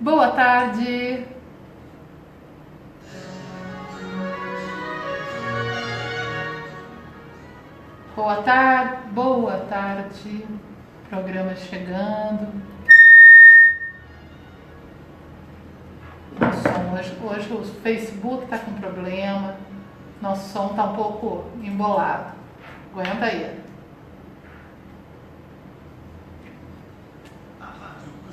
Boa tarde. Boa tarde, boa tarde. Programa chegando. Hoje, hoje o Facebook está com problema. Nosso som está um pouco embolado. Aguenta aí.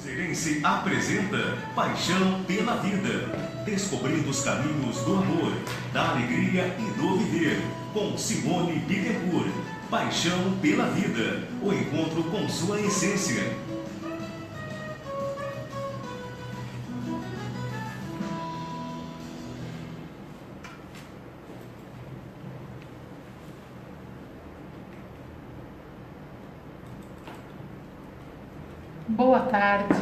Cruzeirense apresenta Paixão pela Vida. Descobrindo os caminhos do amor, da alegria e do viver. Com Simone Bittencourt. Paixão pela Vida. O encontro com sua essência. Boa tarde.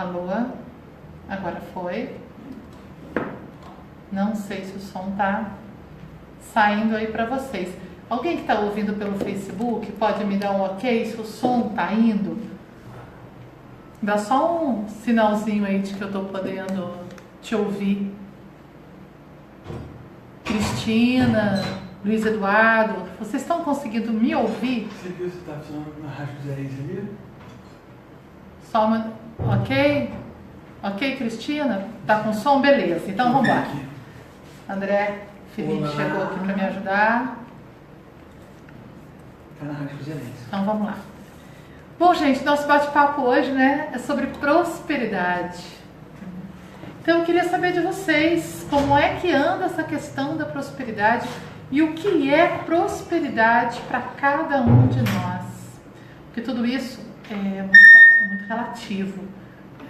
Alô? Agora foi. Não sei se o som tá saindo aí para vocês. Alguém que está ouvindo pelo Facebook pode me dar um ok se o som tá indo? Dá só um sinalzinho aí de que eu estou podendo te ouvir. Cristina, Luiz Eduardo, vocês estão conseguindo me ouvir? Você viu se está funcionando na Rádio ali? Só uma... Ok? Ok, Cristina? Tá com som? Beleza. Então vamos lá. André Felipe Olá. chegou aqui para me ajudar. Tá na Rádio Cruzeirense. Então vamos lá. Bom, gente, nosso bate-papo hoje, né, é sobre prosperidade. Então eu queria saber de vocês como é que anda essa questão da prosperidade e o que é prosperidade para cada um de nós. Porque tudo isso é muito relativo.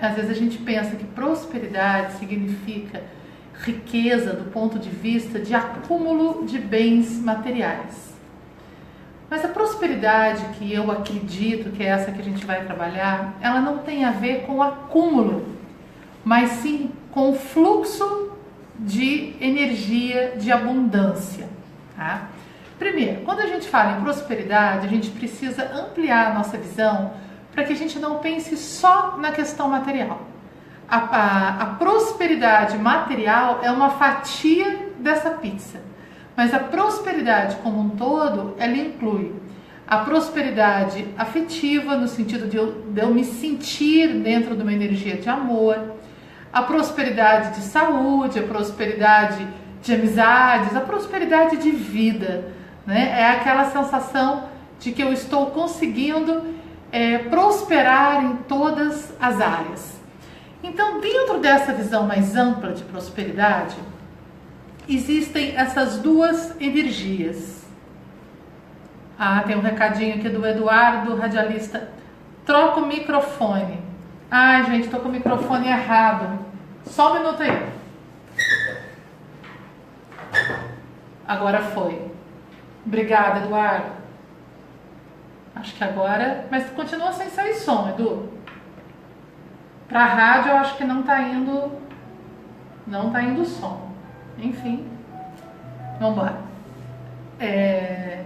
Às vezes a gente pensa que prosperidade significa riqueza do ponto de vista de acúmulo de bens materiais. Mas a prosperidade que eu acredito que é essa que a gente vai trabalhar, ela não tem a ver com acúmulo, mas sim com fluxo de energia de abundância. Tá? Primeiro, quando a gente fala em prosperidade, a gente precisa ampliar a nossa visão para que a gente não pense só na questão material. A, a, a prosperidade material é uma fatia dessa pizza. Mas a prosperidade como um todo, ela inclui a prosperidade afetiva, no sentido de eu, de eu me sentir dentro de uma energia de amor, a prosperidade de saúde, a prosperidade de amizades, a prosperidade de vida. Né? É aquela sensação de que eu estou conseguindo é, prosperar em todas as áreas. Então, dentro dessa visão mais ampla de prosperidade, existem essas duas energias. Ah, tem um recadinho aqui do Eduardo, radialista. Troca o microfone. Ai, gente, tô com o microfone errado. Só um minuto aí. Agora foi. Obrigada, Eduardo. Acho que agora. Mas continua sem sair som, Edu. Pra rádio eu acho que não tá indo. Não tá indo som. Enfim. Vamos lá. É...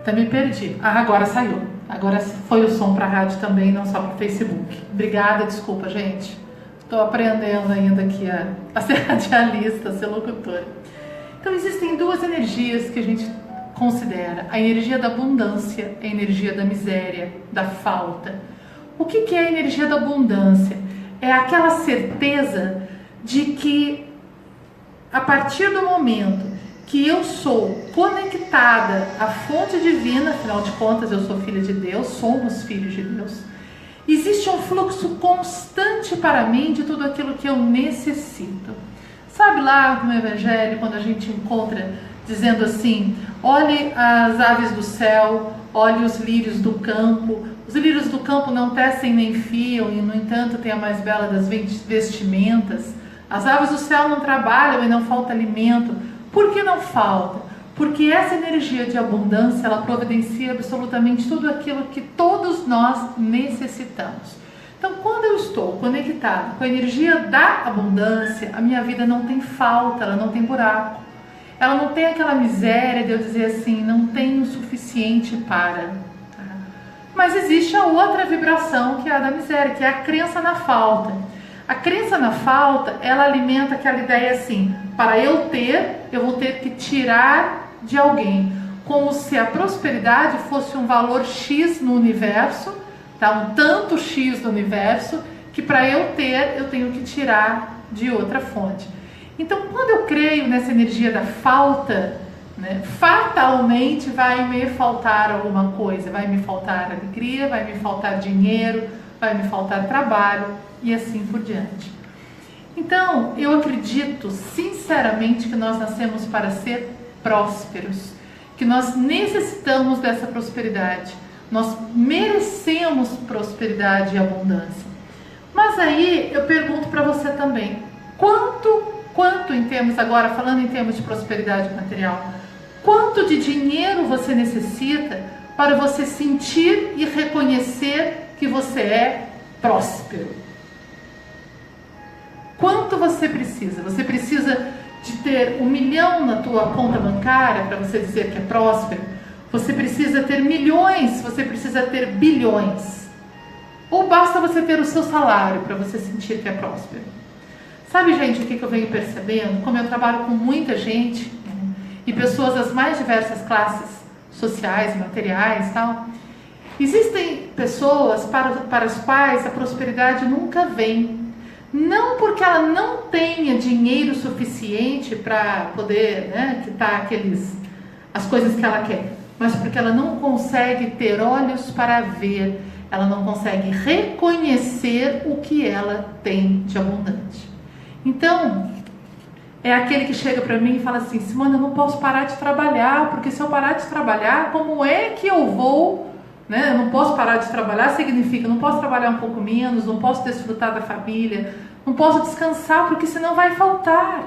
Até me perdi. Ah, agora saiu. Agora foi o som para rádio também, não só para Facebook. Obrigada, desculpa, gente. Estou aprendendo ainda aqui a, a ser radialista, a ser locutora. Então, existem duas energias que a gente considera: a energia da abundância a energia da miséria, da falta. O que, que é a energia da abundância? É aquela certeza de que, a partir do momento que eu sou conectada à fonte divina, afinal de contas eu sou filha de Deus, somos filhos de Deus, existe um fluxo constante para mim de tudo aquilo que eu necessito. Sabe lá no Evangelho, quando a gente encontra dizendo assim: olhe as aves do céu, olhe os lírios do campo. Os lírios do campo não tecem nem fiam, e no entanto tem a mais bela das vestimentas. As aves do céu não trabalham e não falta alimento. Por que não falta? Porque essa energia de abundância, ela providencia absolutamente tudo aquilo que todos nós necessitamos. Então, quando eu estou conectado com a energia da abundância, a minha vida não tem falta, ela não tem buraco. Ela não tem aquela miséria de eu dizer assim, não tenho o suficiente para. Tá? Mas existe a outra vibração que é a da miséria, que é a crença na falta. A crença na falta, ela alimenta aquela ideia assim: para eu ter, eu vou ter que tirar de alguém, como se a prosperidade fosse um valor X no universo, tá? um tanto X no universo, que para eu ter, eu tenho que tirar de outra fonte. Então, quando eu creio nessa energia da falta, né, fatalmente vai me faltar alguma coisa, vai me faltar alegria, vai me faltar dinheiro, vai me faltar trabalho e assim por diante. Então, eu acredito sinceramente que nós nascemos para ser prósperos, que nós necessitamos dessa prosperidade, nós merecemos prosperidade e abundância. Mas aí eu pergunto para você também, quanto, quanto em termos agora, falando em termos de prosperidade material, quanto de dinheiro você necessita para você sentir e reconhecer que você é próspero? Quanto você precisa? Você precisa de ter um milhão na tua conta bancária para você dizer que é próspero? Você precisa ter milhões, você precisa ter bilhões. Ou basta você ter o seu salário para você sentir que é próspero? Sabe, gente, o que eu venho percebendo? Como eu trabalho com muita gente né, e pessoas das mais diversas classes sociais, materiais tal, existem pessoas para, para as quais a prosperidade nunca vem. Não porque ela não tenha dinheiro suficiente para poder né, quitar aqueles, as coisas que ela quer, mas porque ela não consegue ter olhos para ver, ela não consegue reconhecer o que ela tem de abundante. Então, é aquele que chega para mim e fala assim: Simone, eu não posso parar de trabalhar, porque se eu parar de trabalhar, como é que eu vou? Né? Eu não posso parar de trabalhar significa não posso trabalhar um pouco menos, não posso desfrutar da família, não posso descansar, porque senão vai faltar.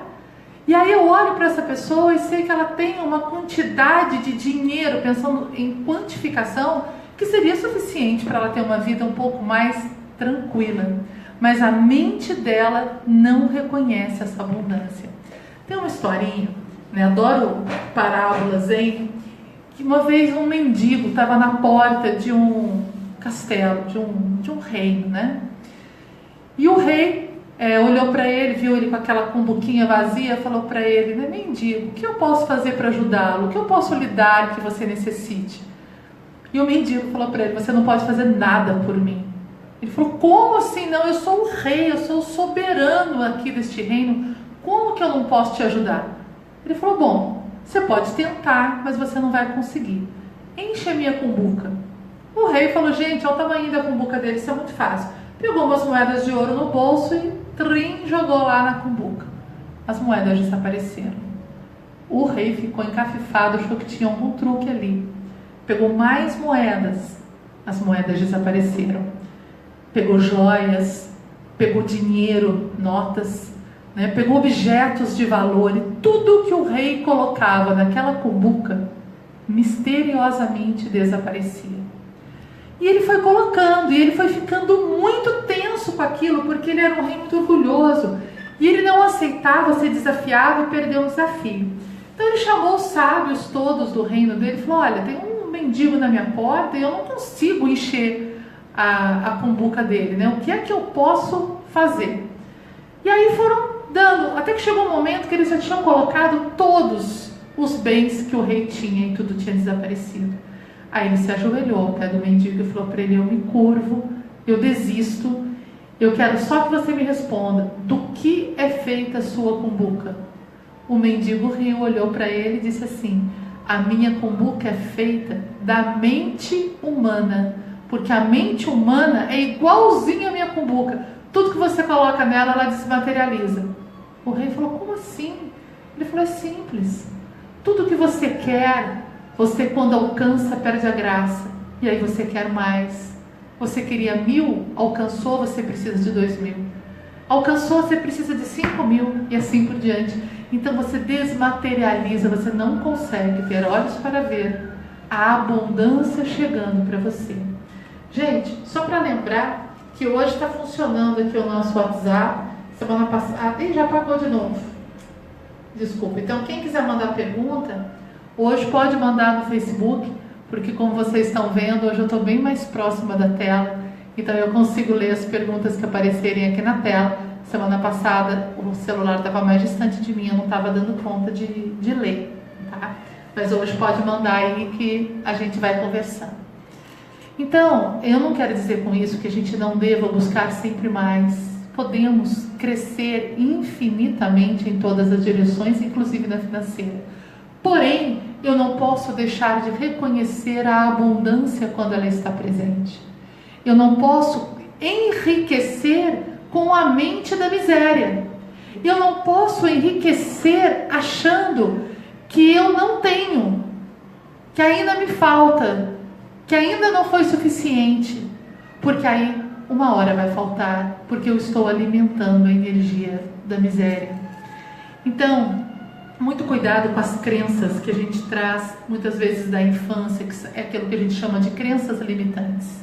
E aí eu olho para essa pessoa e sei que ela tem uma quantidade de dinheiro, pensando em quantificação, que seria suficiente para ela ter uma vida um pouco mais tranquila. Mas a mente dela não reconhece essa abundância. Tem uma historinha, né? adoro parábolas, hein? Que uma vez um mendigo estava na porta de um castelo, de um, de um reino, né? E o rei é, olhou para ele, viu ele com aquela cumbuquinha vazia, falou para ele: né, mendigo, o que eu posso fazer para ajudá-lo? O que eu posso lhe dar que você necessite? E o mendigo falou para ele: Você não pode fazer nada por mim. Ele falou: Como assim? Não, eu sou o rei, eu sou o soberano aqui deste reino. Como que eu não posso te ajudar? Ele falou: Bom, você pode tentar, mas você não vai conseguir. Enche a minha cumbuca. O rei falou: Gente, olha o tamanho da cumbuca dele, isso é muito fácil. Pegou umas moedas de ouro no bolso e trim jogou lá na cumbuca. As moedas desapareceram. O rei ficou encafifado, achou que tinha algum truque ali pegou mais moedas, as moedas desapareceram. Pegou joias, pegou dinheiro, notas, né? pegou objetos de valor e tudo que o rei colocava naquela cumbuca misteriosamente desaparecia. E ele foi colocando, e ele foi ficando muito tenso com aquilo, porque ele era um rei muito orgulhoso. E ele não aceitava ser desafiado e perder um desafio. Então ele chamou os sábios todos do reino dele e falou: Olha, tem um mendigo na minha porta e eu não consigo encher a, a cumbuca dele, né? O que é que eu posso fazer? E aí foram dando, até que chegou um momento que eles já tinham colocado todos os bens que o rei tinha e tudo tinha desaparecido. Aí ele se ajoelhou ao pé do mendigo e falou para ele: Eu me curvo, eu desisto, eu quero só que você me responda: do que é feita a sua cumbuca? O mendigo riu, olhou para ele e disse assim: a minha cumbuca é feita da mente humana, porque a mente humana é igualzinha à minha cumbuca. Tudo que você coloca nela, ela desmaterializa. O rei falou: Como assim? Ele falou: É simples. Tudo que você quer, você quando alcança, perde a graça. E aí você quer mais. Você queria mil, alcançou, você precisa de dois mil. Alcançou, você precisa de cinco mil e assim por diante. Então você desmaterializa, você não consegue ter olhos para ver a abundância chegando para você. Gente, só para lembrar que hoje está funcionando aqui o nosso WhatsApp. Semana passada. Ih, já apagou de novo. Desculpa. Então, quem quiser mandar pergunta, hoje pode mandar no Facebook, porque como vocês estão vendo, hoje eu estou bem mais próxima da tela, então eu consigo ler as perguntas que aparecerem aqui na tela. Semana passada o celular estava mais distante de mim, eu não estava dando conta de, de ler, tá? Mas hoje pode mandar aí que a gente vai conversando. Então, eu não quero dizer com isso que a gente não deva buscar sempre mais. Podemos crescer infinitamente em todas as direções, inclusive na financeira. Porém, eu não posso deixar de reconhecer a abundância quando ela está presente. Eu não posso enriquecer com a mente da miséria. Eu não posso enriquecer achando que eu não tenho, que ainda me falta, que ainda não foi suficiente, porque aí uma hora vai faltar, porque eu estou alimentando a energia da miséria. Então, muito cuidado com as crenças que a gente traz muitas vezes da infância, que é aquilo que a gente chama de crenças limitantes.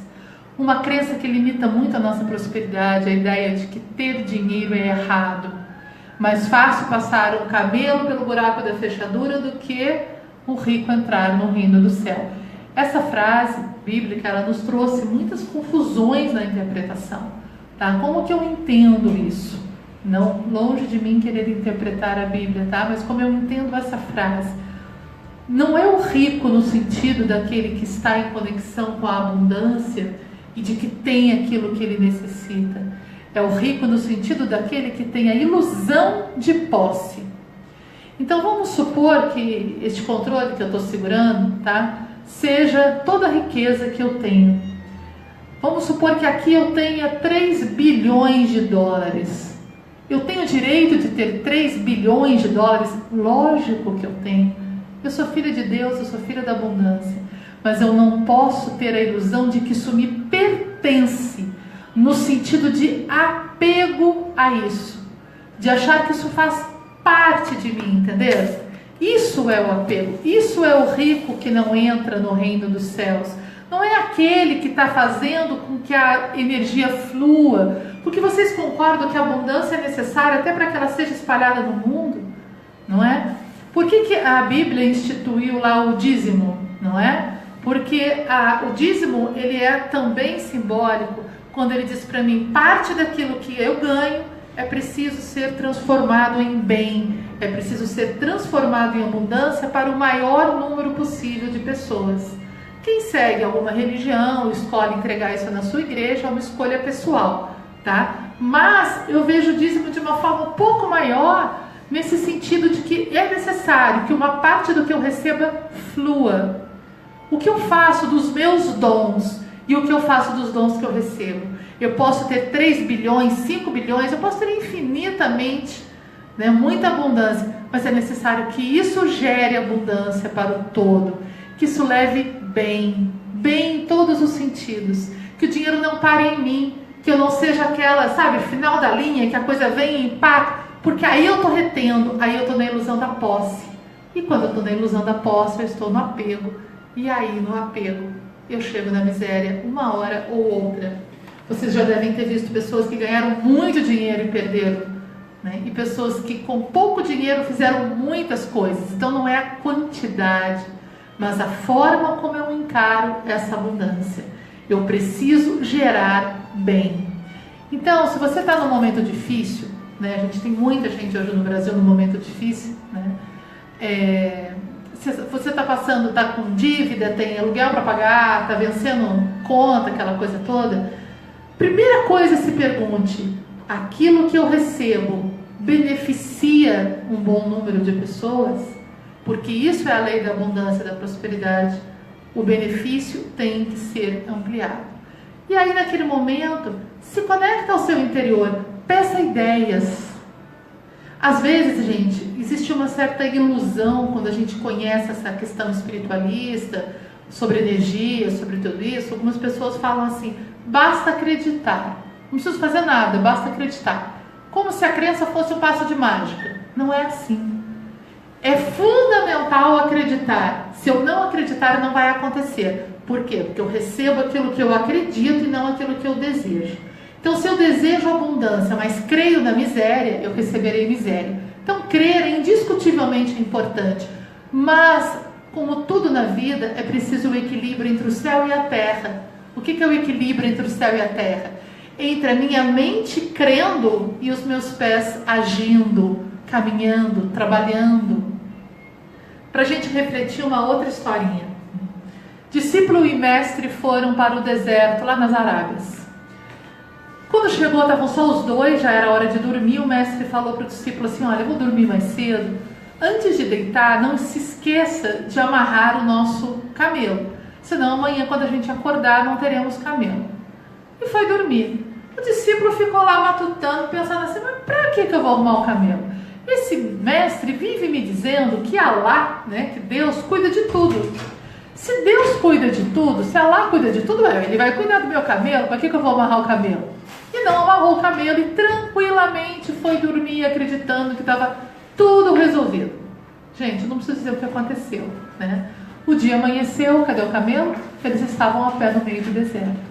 Uma crença que limita muito a nossa prosperidade, a ideia de que ter dinheiro é errado. Mais fácil passar um camelo pelo buraco da fechadura do que o rico entrar no reino do céu. Essa frase bíblica ela nos trouxe muitas confusões na interpretação. Tá? Como que eu entendo isso? Não longe de mim querer interpretar a Bíblia, tá? Mas como eu entendo essa frase? Não é o rico no sentido daquele que está em conexão com a abundância e de que tem aquilo que ele necessita. É o rico no sentido daquele que tem a ilusão de posse. Então vamos supor que este controle que eu estou segurando, tá? Seja toda a riqueza que eu tenho. Vamos supor que aqui eu tenha 3 bilhões de dólares. Eu tenho direito de ter 3 bilhões de dólares? Lógico que eu tenho. Eu sou filha de Deus, eu sou filha da abundância. Mas eu não posso ter a ilusão de que isso me pertence, no sentido de apego a isso, de achar que isso faz parte de mim, entendeu? Isso é o apelo, isso é o rico que não entra no reino dos céus. Não é aquele que está fazendo com que a energia flua, porque vocês concordam que a abundância é necessária até para que ela seja espalhada no mundo, não é? Por que, que a Bíblia instituiu lá o dízimo, não é? Porque a, o dízimo ele é também simbólico quando ele diz para mim parte daquilo que eu ganho é preciso ser transformado em bem, é preciso ser transformado em abundância para o maior número possível de pessoas. Quem segue alguma religião, escolhe entregar isso na sua igreja, é uma escolha pessoal, tá? Mas eu vejo o dízimo de uma forma um pouco maior, nesse sentido de que é necessário que uma parte do que eu receba flua. O que eu faço dos meus dons e o que eu faço dos dons que eu recebo? eu posso ter 3 bilhões, 5 bilhões, eu posso ter infinitamente, né, muita abundância, mas é necessário que isso gere abundância para o todo, que isso leve bem, bem em todos os sentidos, que o dinheiro não pare em mim, que eu não seja aquela, sabe, final da linha, que a coisa vem e impacta, porque aí eu estou retendo, aí eu estou na ilusão da posse. E quando eu estou na ilusão da posse, eu estou no apego. E aí, no apego, eu chego na miséria uma hora ou outra. Vocês já devem ter visto pessoas que ganharam muito dinheiro e perderam. Né? E pessoas que com pouco dinheiro fizeram muitas coisas. Então não é a quantidade, mas a forma como eu encaro essa abundância. Eu preciso gerar bem. Então, se você está num momento difícil, né? a gente tem muita gente hoje no Brasil num momento difícil, né? É, você está passando, está com dívida, tem aluguel para pagar, está vencendo conta, aquela coisa toda, Primeira coisa, se pergunte: aquilo que eu recebo beneficia um bom número de pessoas? Porque isso é a lei da abundância da prosperidade. O benefício tem que ser ampliado. E aí, naquele momento, se conecta ao seu interior, peça ideias. Às vezes, gente, existe uma certa ilusão quando a gente conhece essa questão espiritualista, sobre energia, sobre tudo isso. Algumas pessoas falam assim: Basta acreditar. Não preciso fazer nada, basta acreditar. Como se a crença fosse um passo de mágica. Não é assim. É fundamental acreditar. Se eu não acreditar, não vai acontecer. Por quê? Porque eu recebo aquilo que eu acredito e não aquilo que eu desejo. Então, se eu desejo abundância, mas creio na miséria, eu receberei miséria. Então, crer é indiscutivelmente importante, mas, como tudo na vida, é preciso o equilíbrio entre o céu e a terra. O que é o equilíbrio entre o céu e a terra? Entre a minha mente crendo e os meus pés agindo, caminhando, trabalhando. Para a gente refletir uma outra historinha. Discípulo e mestre foram para o deserto, lá nas Arábias. Quando chegou, estavam só os dois, já era hora de dormir. O mestre falou para o discípulo assim: Olha, eu vou dormir mais cedo. Antes de deitar, não se esqueça de amarrar o nosso camelo. Senão amanhã, quando a gente acordar, não teremos camelo. E foi dormir. O discípulo ficou lá matutando, pensando assim: Mas para que, que eu vou arrumar o camelo? Esse mestre vive me dizendo que Alá, né, que Deus, cuida de tudo. Se Deus cuida de tudo, se Alá cuida de tudo, ele vai cuidar do meu camelo, para que, que eu vou amarrar o camelo? E não amarrou o camelo e tranquilamente foi dormir acreditando que estava tudo resolvido. Gente, não preciso dizer o que aconteceu, né? O dia amanheceu, cadê o camelo? Eles estavam a pé no meio do deserto.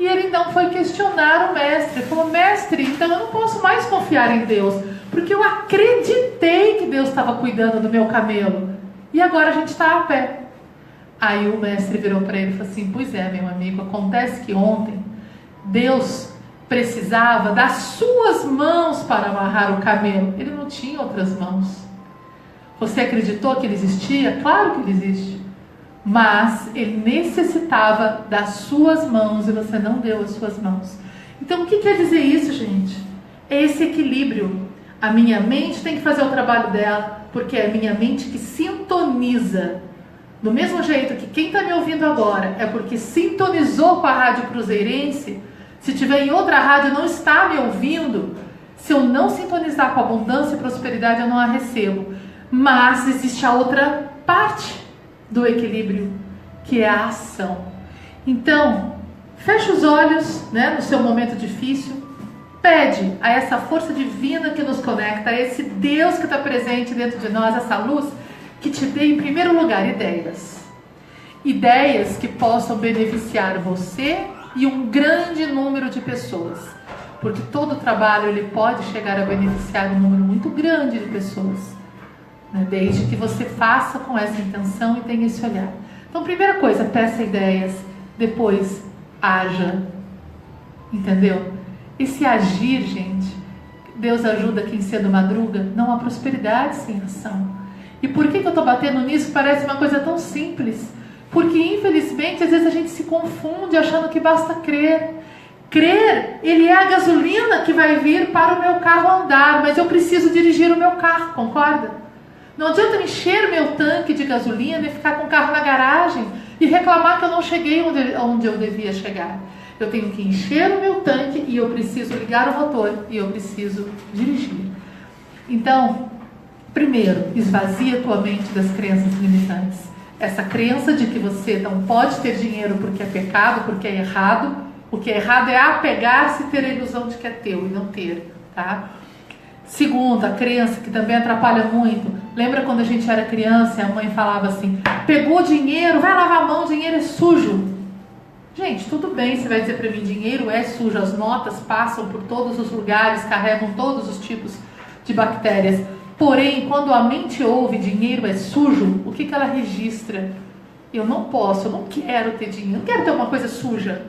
E ele então foi questionar o mestre. Falou: Mestre, então eu não posso mais confiar em Deus, porque eu acreditei que Deus estava cuidando do meu camelo. E agora a gente está a pé. Aí o mestre virou para ele e falou assim: Pois é, meu amigo, acontece que ontem Deus precisava das suas mãos para amarrar o camelo. Ele não tinha outras mãos. Você acreditou que ele existia? Claro que ele existe. Mas ele necessitava das suas mãos e você não deu as suas mãos. Então o que quer dizer isso, gente? É esse equilíbrio. A minha mente tem que fazer o trabalho dela, porque é a minha mente que sintoniza do mesmo jeito que quem está me ouvindo agora é porque sintonizou com a Rádio Cruzeirense, se tiver em outra rádio não está me ouvindo, se eu não sintonizar com abundância e prosperidade, eu não a recebo. Mas existe a outra parte do equilíbrio, que é a ação. Então, feche os olhos né, no seu momento difícil, pede a essa força divina que nos conecta, a esse Deus que está presente dentro de nós, essa luz que te dê, em primeiro lugar, ideias. Ideias que possam beneficiar você e um grande número de pessoas. Porque todo trabalho ele pode chegar a beneficiar um número muito grande de pessoas. Né? Desde que você faça com essa intenção e tenha esse olhar. Então, primeira coisa, peça ideias. Depois, haja. Entendeu? Esse agir, gente, Deus ajuda quem cedo madruga. Não há prosperidade sem ação. E por que, que eu estou batendo nisso? Parece uma coisa tão simples. Porque, infelizmente, às vezes a gente se confunde achando que basta crer. Crer, ele é a gasolina que vai vir para o meu carro andar, mas eu preciso dirigir o meu carro, concorda? Não adianta encher meu tanque de gasolina e ficar com o carro na garagem e reclamar que eu não cheguei onde, onde eu devia chegar. Eu tenho que encher o meu tanque e eu preciso ligar o motor e eu preciso dirigir. Então, Primeiro, esvazia tua mente das crenças limitantes. Essa crença de que você não pode ter dinheiro porque é pecado, porque é errado. O que é errado é apegar-se e ter a ilusão de que é teu e não ter, tá? Segundo, a crença que também atrapalha muito. Lembra quando a gente era criança e a mãe falava assim: pegou dinheiro, vai lavar a mão, dinheiro é sujo. Gente, tudo bem, você vai dizer para mim: dinheiro é sujo, as notas passam por todos os lugares, carregam todos os tipos de bactérias. Porém, quando a mente ouve dinheiro é sujo, o que, que ela registra? Eu não posso, eu não quero ter dinheiro, não quero ter uma coisa suja.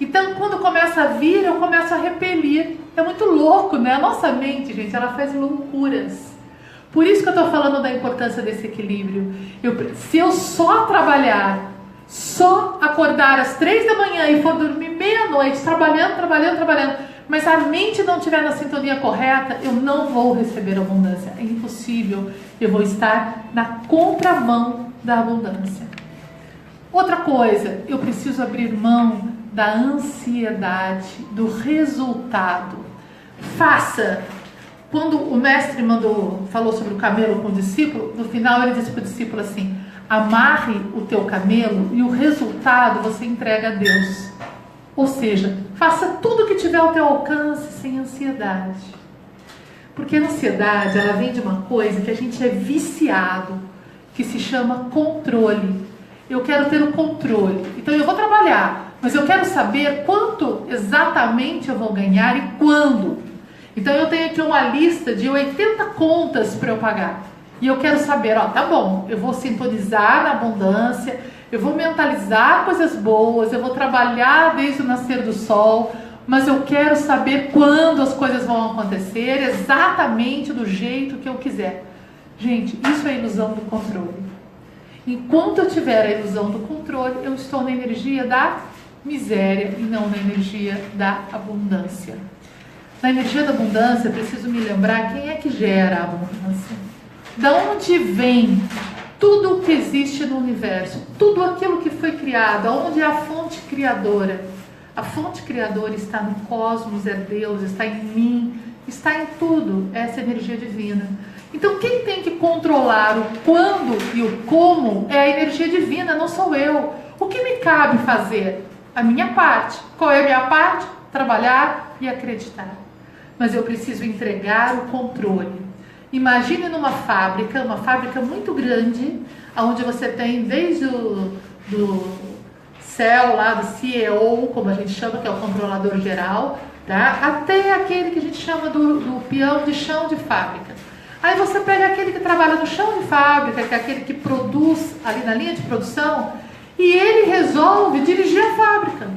Então, quando começa a vir, eu começo a repelir. É muito louco, né? A nossa mente, gente, ela faz loucuras. Por isso que eu estou falando da importância desse equilíbrio. Eu, se eu só trabalhar, só acordar às três da manhã e for dormir meia-noite, trabalhando, trabalhando, trabalhando, mas a mente não estiver na sintonia correta, eu não vou receber abundância. É impossível. Eu vou estar na contramão da abundância. Outra coisa, eu preciso abrir mão da ansiedade, do resultado. Faça. Quando o mestre mandou, falou sobre o camelo com o discípulo, no final ele disse para o discípulo assim: amarre o teu camelo e o resultado você entrega a Deus. Ou seja, faça tudo o que tiver ao teu alcance sem ansiedade. Porque a ansiedade, ela vem de uma coisa que a gente é viciado, que se chama controle. Eu quero ter o controle. Então eu vou trabalhar, mas eu quero saber quanto exatamente eu vou ganhar e quando. Então eu tenho aqui uma lista de 80 contas para eu pagar. E eu quero saber, ó, tá bom, eu vou sintonizar na abundância, eu vou mentalizar coisas boas, eu vou trabalhar desde o nascer do sol, mas eu quero saber quando as coisas vão acontecer, exatamente do jeito que eu quiser. Gente, isso é ilusão do controle. Enquanto eu tiver a ilusão do controle, eu estou na energia da miséria e não na energia da abundância. Na energia da abundância, preciso me lembrar quem é que gera a abundância. Da onde vem tudo o que existe no universo, tudo aquilo que foi criado, onde é a fonte criadora. A fonte criadora está no cosmos, é Deus, está em mim, está em tudo, essa energia divina. Então, quem tem que controlar o quando e o como é a energia divina, não sou eu. O que me cabe fazer? A minha parte. Qual é a minha parte? Trabalhar e acreditar. Mas eu preciso entregar o controle. Imagine numa fábrica, uma fábrica muito grande, onde você tem desde o do céu lá, do CEO, como a gente chama, que é o controlador geral, tá? até aquele que a gente chama do, do peão de chão de fábrica. Aí você pega aquele que trabalha no chão de fábrica, que é aquele que produz ali na linha de produção, e ele resolve dirigir a fábrica.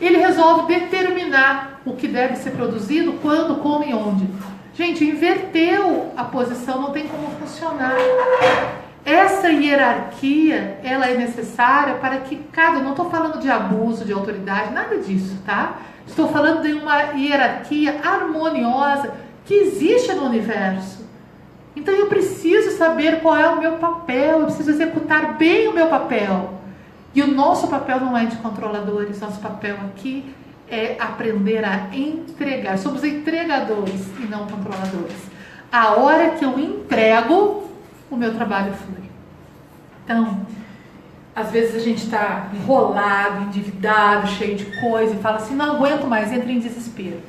Ele resolve determinar o que deve ser produzido, quando, como e onde. Gente, inverteu a posição, não tem como funcionar. Essa hierarquia, ela é necessária para que cada, não estou falando de abuso de autoridade, nada disso, tá? Estou falando de uma hierarquia harmoniosa que existe no universo. Então eu preciso saber qual é o meu papel, eu preciso executar bem o meu papel. E o nosso papel não é de controladores, nosso papel aqui é aprender a entregar. Somos entregadores e não controladores. A hora que eu entrego, o meu trabalho flui. Então, às vezes a gente está enrolado, endividado, cheio de coisa e fala assim: não aguento mais, entra em desespero.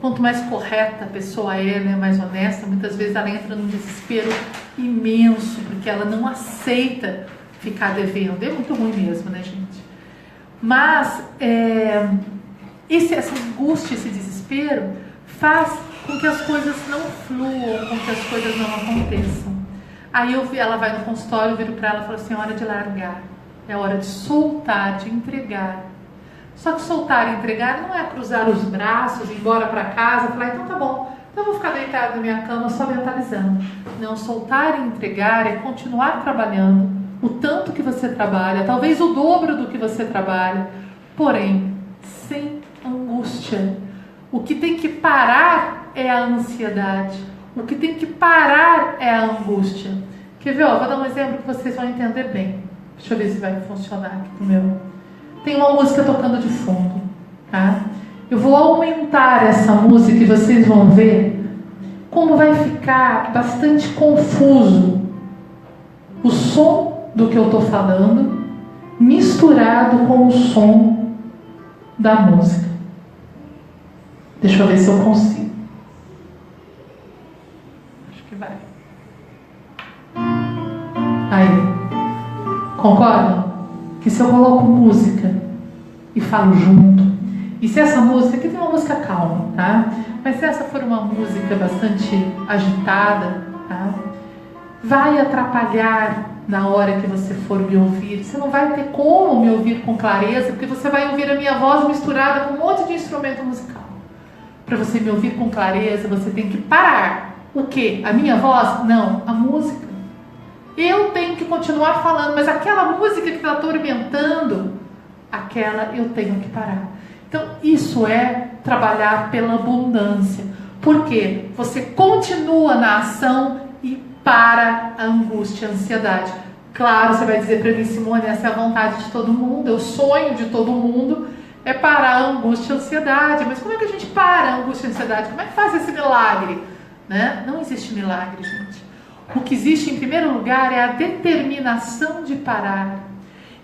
Quanto mais correta a pessoa é, né, mais honesta, muitas vezes ela entra num desespero imenso, porque ela não aceita ficar devendo. É muito ruim mesmo, né, gente? Mas é, esse, essa angústia, esse desespero, faz com que as coisas não fluam, com que as coisas não aconteçam. Aí eu ela vai no consultório, eu viro para ela e falo assim: é hora de largar, é hora de soltar, de entregar. Só que soltar e entregar não é cruzar os braços, ir embora para casa, falar, então tá bom, então eu vou ficar deitado na minha cama só mentalizando. Não, soltar e entregar é continuar trabalhando o tanto que você trabalha, talvez o dobro do que você trabalha, porém, sem angústia. O que tem que parar é a ansiedade. O que tem que parar é a angústia. Quer ver? Ó, vou dar um exemplo que vocês vão entender bem. Deixa eu ver se vai funcionar aqui pro meu tem uma música tocando de fundo, tá? Eu vou aumentar essa música e vocês vão ver como vai ficar bastante confuso o som do que eu estou falando misturado com o som da música. Deixa eu ver se eu consigo. Acho que vai. Aí. Concordam? que se eu coloco música e falo junto, e se essa música, aqui tem uma música calma, tá? Mas se essa for uma música bastante agitada, tá? Vai atrapalhar na hora que você for me ouvir. Você não vai ter como me ouvir com clareza, porque você vai ouvir a minha voz misturada com um monte de instrumento musical. Para você me ouvir com clareza, você tem que parar. O quê? A minha voz? Não, a música. Eu tenho que continuar falando, mas aquela música que está atormentando, aquela eu tenho que parar. Então, isso é trabalhar pela abundância. Porque você continua na ação e para a angústia, a ansiedade. Claro, você vai dizer para mim, Simone, essa é a vontade de todo mundo, é o sonho de todo mundo, é parar a angústia e a ansiedade. Mas como é que a gente para a angústia e a ansiedade? Como é que faz esse milagre? Né? Não existe milagre, gente. O que existe em primeiro lugar é a determinação de parar.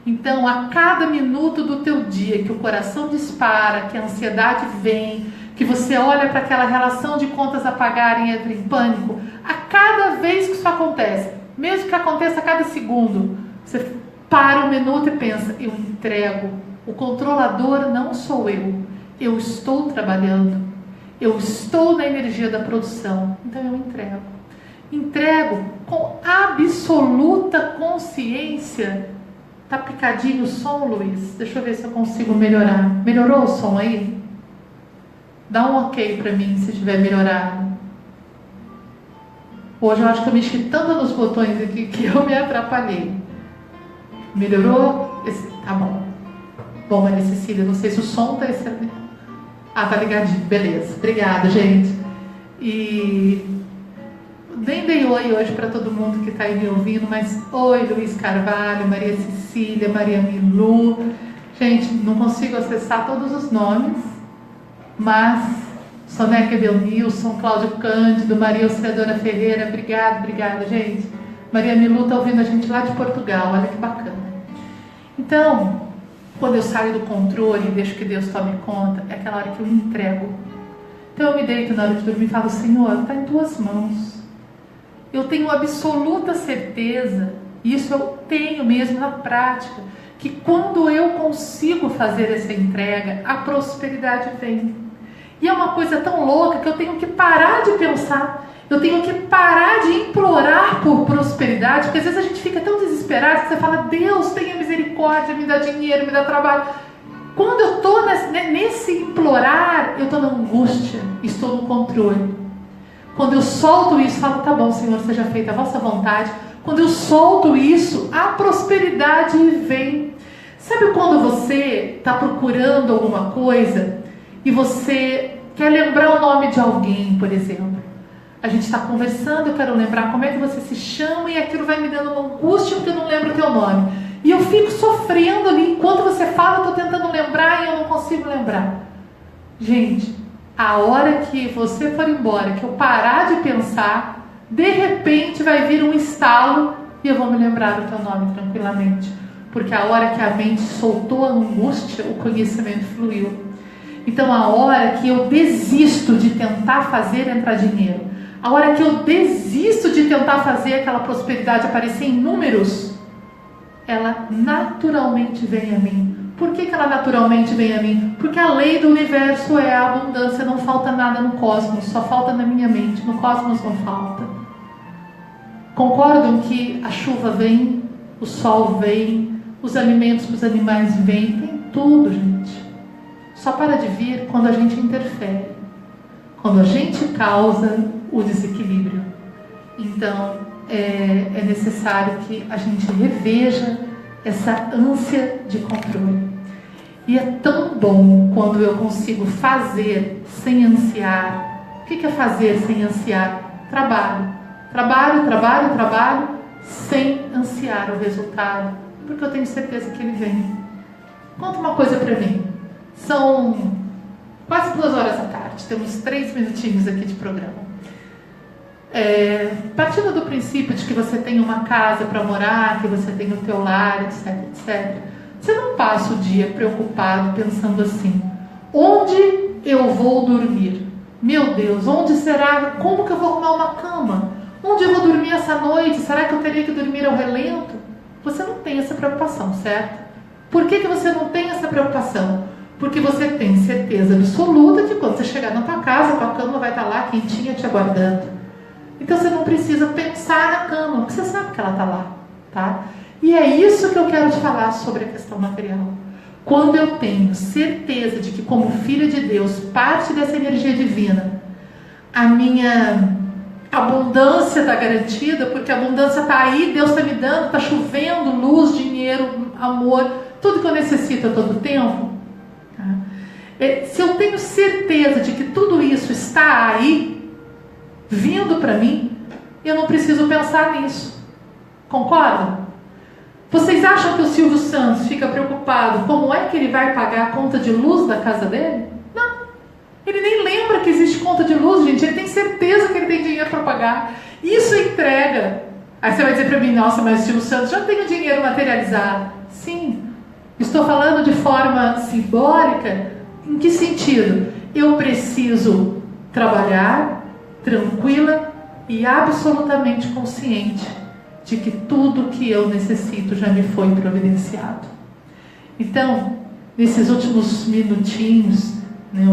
Então, a cada minuto do teu dia que o coração dispara, que a ansiedade vem, que você olha para aquela relação de contas a pagar e entra em pânico, a cada vez que isso acontece, mesmo que aconteça a cada segundo, você para um minuto e pensa: eu entrego. O controlador não sou eu. Eu estou trabalhando. Eu estou na energia da produção, então eu entrego. Entrego com absoluta consciência. Tá picadinho o som, Luiz? Deixa eu ver se eu consigo melhorar. Melhorou o som aí? Dá um ok para mim se tiver melhorado. Hoje eu acho que eu mexi tanto nos botões aqui que eu me atrapalhei. Melhorou? Esse, tá bom. Bom, Maria Cecília, não sei se o som tá excelente. Ah, tá ligadinho. Beleza. Obrigada, gente. E nem dei oi hoje para todo mundo que está aí me ouvindo, mas oi, Luiz Carvalho, Maria Cecília, Maria Milu. Gente, não consigo acessar todos os nomes, mas Soneca Belmilson, Cláudio Cândido, Maria Auxiliadora Ferreira, obrigada, obrigada, gente. Maria Milu está ouvindo a gente lá de Portugal, olha que bacana. Então, quando eu saio do controle e deixo que Deus tome conta, é aquela hora que eu entrego. Então eu me deito na hora de dormir e falo, Senhor, está em tuas mãos. Eu tenho absoluta certeza, e isso eu tenho mesmo na prática, que quando eu consigo fazer essa entrega, a prosperidade vem. E é uma coisa tão louca que eu tenho que parar de pensar eu tenho que parar de implorar por prosperidade, porque às vezes a gente fica tão desesperado que você fala: Deus, tenha misericórdia, me dá dinheiro, me dá trabalho. Quando eu estou nesse, implorar, eu estou na angústia, estou no controle. Quando eu solto isso, falo: Tá bom, Senhor, seja feita a vossa vontade. Quando eu solto isso, a prosperidade vem. Sabe quando você está procurando alguma coisa e você quer lembrar o nome de alguém, por exemplo? a gente está conversando, eu quero lembrar como é que você se chama e aquilo vai me dando uma angústia porque eu não lembro o teu nome. E eu fico sofrendo ali, enquanto você fala, eu estou tentando lembrar e eu não consigo lembrar. Gente, a hora que você for embora, que eu parar de pensar, de repente vai vir um estalo e eu vou me lembrar do teu nome tranquilamente. Porque a hora que a mente soltou a angústia, o conhecimento fluiu. Então, a hora que eu desisto de tentar fazer entrar dinheiro, a hora que eu desisto de tentar fazer aquela prosperidade aparecer em números, ela naturalmente vem a mim. Por que, que ela naturalmente vem a mim? Porque a lei do universo é a abundância, não falta nada no cosmos, só falta na minha mente, no cosmos não falta. Concordam que a chuva vem, o sol vem, os alimentos para os animais vêm, tem tudo, gente. Só para de vir quando a gente interfere. Quando a gente causa o desequilíbrio. Então, é, é necessário que a gente reveja essa ânsia de controle. E é tão bom quando eu consigo fazer sem ansiar. O que é fazer sem ansiar? Trabalho. Trabalho, trabalho, trabalho, sem ansiar o resultado, porque eu tenho certeza que ele vem. Conta uma coisa para mim. São quase duas horas da tarde, temos três minutinhos aqui de programa. É, partindo do princípio de que você tem uma casa para morar, que você tem o teu lar, etc, etc, você não passa o dia preocupado pensando assim: onde eu vou dormir? Meu Deus, onde será? Como que eu vou arrumar uma cama? Onde eu vou dormir essa noite? Será que eu teria que dormir ao relento? Você não tem essa preocupação, certo? Por que, que você não tem essa preocupação? Porque você tem certeza absoluta que quando você chegar na tua casa, tua cama vai estar lá quentinha te aguardando. Então você não precisa pensar na cama, porque você sabe que ela está lá, tá? E é isso que eu quero te falar sobre a questão material. Quando eu tenho certeza de que, como filha de Deus, parte dessa energia divina, a minha abundância está garantida, porque a abundância está aí, Deus está me dando, está chovendo luz, dinheiro, amor, tudo que eu necessito a todo tempo. É, se eu tenho certeza de que tudo isso está aí, vindo para mim, eu não preciso pensar nisso. Concordam? Vocês acham que o Silvio Santos fica preocupado como é que ele vai pagar a conta de luz da casa dele? Não. Ele nem lembra que existe conta de luz, gente. Ele tem certeza que ele tem dinheiro para pagar. Isso entrega. Aí você vai dizer para mim, nossa, mas o Silvio Santos já tem o dinheiro materializado. Sim. Estou falando de forma simbólica. Em que sentido? Eu preciso trabalhar, tranquila e absolutamente consciente de que tudo que eu necessito já me foi providenciado. Então, nesses últimos minutinhos, né,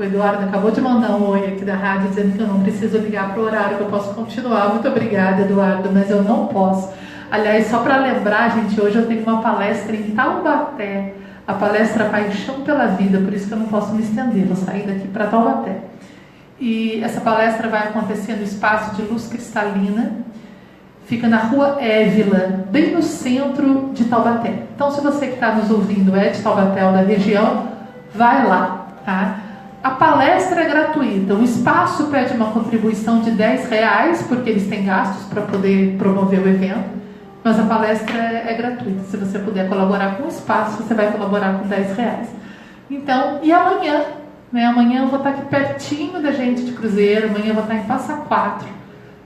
O Eduardo acabou de mandar um oi aqui da rádio dizendo que eu não preciso ligar para o horário, que eu posso continuar. Muito obrigada, Eduardo, mas eu não posso. Aliás, só para lembrar, gente, hoje eu tenho uma palestra em Taubaté, a palestra Paixão pela Vida, por isso que eu não posso me estender, vou sair daqui para Taubaté. E essa palestra vai acontecer no espaço de luz cristalina, fica na rua Évila, bem no centro de Taubaté. Então, se você que está nos ouvindo é de Taubaté ou da região, vai lá, tá? A palestra é gratuita, o espaço pede uma contribuição de 10 reais, porque eles têm gastos para poder promover o evento. Mas a palestra é, é, gratuita. Se você puder colaborar com o espaço, você vai colaborar com 10 reais. Então, e amanhã? Né? Amanhã eu vou estar aqui pertinho da gente de Cruzeiro, amanhã eu vou estar em Passa Quatro,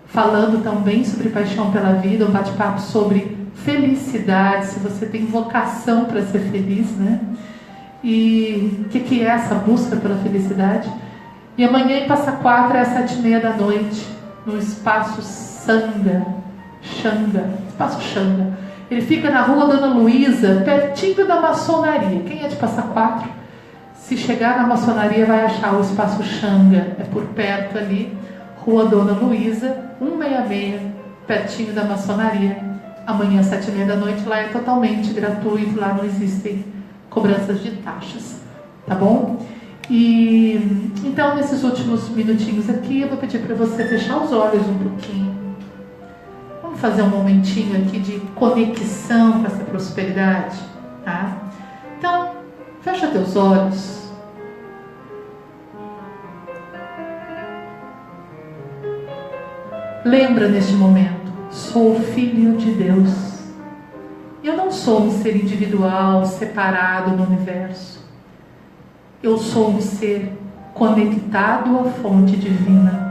falando também sobre paixão pela vida, um bate-papo sobre felicidade, se você tem vocação para ser feliz, né? E o que, que é essa busca pela felicidade? E amanhã em Passa Quatro é às sete e meia da noite, no espaço Sanga, Xanga, espaço Xanga. Ele fica na rua Dona Luísa, pertinho da maçonaria. Quem é de Passa Quatro? Se chegar na maçonaria vai achar o espaço Xanga. É por perto ali, Rua Dona Luísa, 166, pertinho da maçonaria. Amanhã, às sete e meia da noite, lá é totalmente gratuito, lá não existem cobranças de taxas. Tá bom? E então, nesses últimos minutinhos aqui, eu vou pedir para você fechar os olhos um pouquinho fazer um momentinho aqui de conexão com essa prosperidade, tá? Então, fecha teus olhos. Lembra neste momento, sou filho de Deus. Eu não sou um ser individual, separado no universo. Eu sou um ser conectado à fonte divina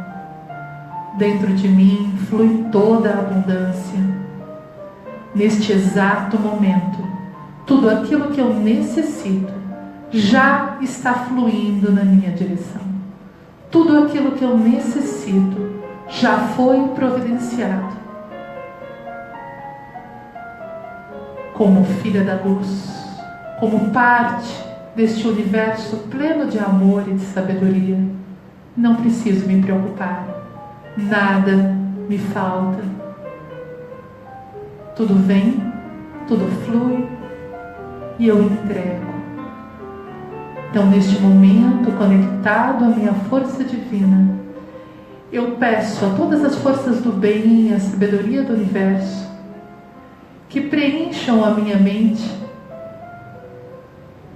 Dentro de mim flui toda a abundância. Neste exato momento, tudo aquilo que eu necessito já está fluindo na minha direção. Tudo aquilo que eu necessito já foi providenciado. Como filha da luz, como parte deste universo pleno de amor e de sabedoria, não preciso me preocupar nada me falta. Tudo vem, tudo flui e eu entrego. Então, neste momento, conectado à minha força divina, eu peço a todas as forças do bem e a sabedoria do universo que preencham a minha mente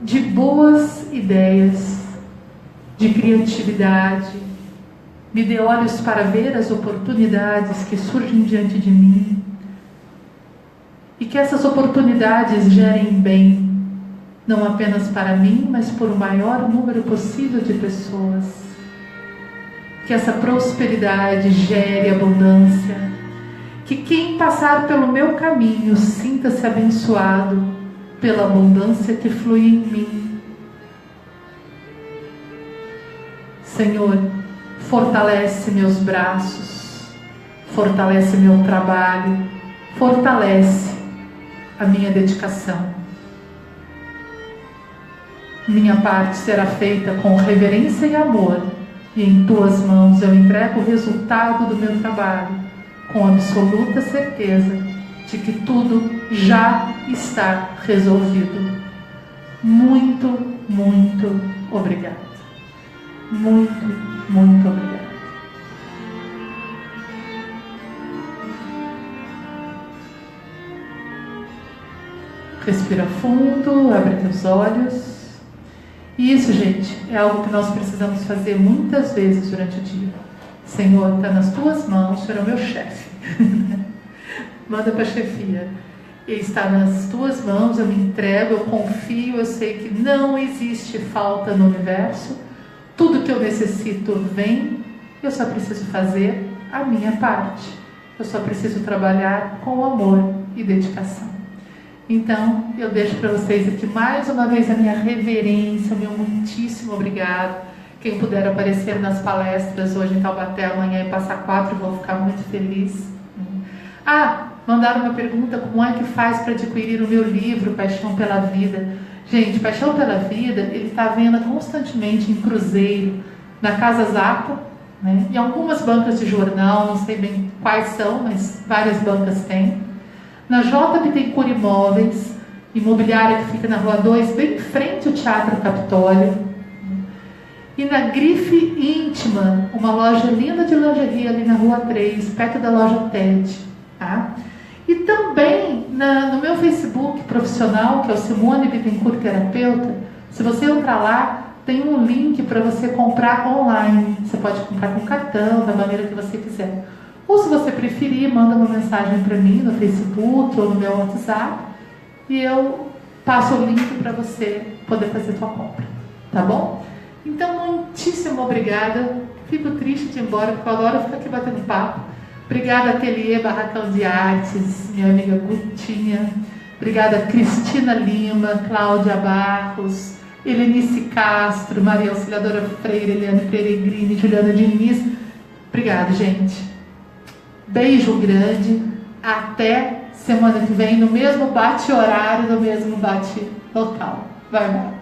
de boas ideias, de criatividade, me dê olhos para ver as oportunidades que surgem diante de mim e que essas oportunidades gerem bem, não apenas para mim, mas por o maior número possível de pessoas. Que essa prosperidade gere abundância, que quem passar pelo meu caminho sinta-se abençoado pela abundância que flui em mim. Senhor, fortalece meus braços, fortalece meu trabalho, fortalece a minha dedicação. Minha parte será feita com reverência e amor, e em tuas mãos eu entrego o resultado do meu trabalho, com absoluta certeza de que tudo já está resolvido. Muito, muito obrigada. Muito, muito obrigada. Respira fundo, abre teus olhos. E isso, gente, é algo que nós precisamos fazer muitas vezes durante o dia. Senhor, está nas tuas mãos, o Senhor é o meu chefe. Manda para a chefia. Está nas tuas mãos, eu me entrego, eu confio, eu sei que não existe falta no universo tudo que eu necessito vem, eu só preciso fazer a minha parte. Eu só preciso trabalhar com amor e dedicação. Então, eu deixo para vocês aqui mais uma vez a minha reverência, o meu muitíssimo obrigado. Quem puder aparecer nas palestras hoje em Taubaté, amanhã em Passa Quatro, vou ficar muito feliz. Ah, mandaram uma pergunta: como é que faz para adquirir o meu livro Paixão pela Vida? Gente, Paixão pela Vida, ele está à venda constantemente em cruzeiro, na Casa Zapa, né? em algumas bancas de jornal, não sei bem quais são, mas várias bancas têm. Na J. Bittencourt Imóveis, imobiliária que fica na Rua 2, bem em frente ao Teatro Capitólio. E na Grife Íntima, uma loja linda de lingerie ali na Rua 3, perto da loja TED. Tá? E também na, no meu Facebook profissional, que é o Simone Bittencourt Terapeuta, se você entrar lá, tem um link para você comprar online. Você pode comprar com cartão, da maneira que você quiser. Ou se você preferir, manda uma mensagem para mim no Facebook ou no meu WhatsApp e eu passo o link para você poder fazer sua compra. Tá bom? Então, muitíssimo obrigada. Fico triste de ir embora, porque eu adoro ficar aqui batendo papo. Obrigada, Ateliê Barracão de Artes, minha amiga Gutinha. Obrigada, Cristina Lima, Cláudia Barros, Helenice Castro, Maria Auxiliadora Freire, Eliane Peregrini, Juliana Diniz. Obrigada, gente. Beijo grande. Até semana que vem, no mesmo bate-horário, no mesmo bate-local. Vai, vai.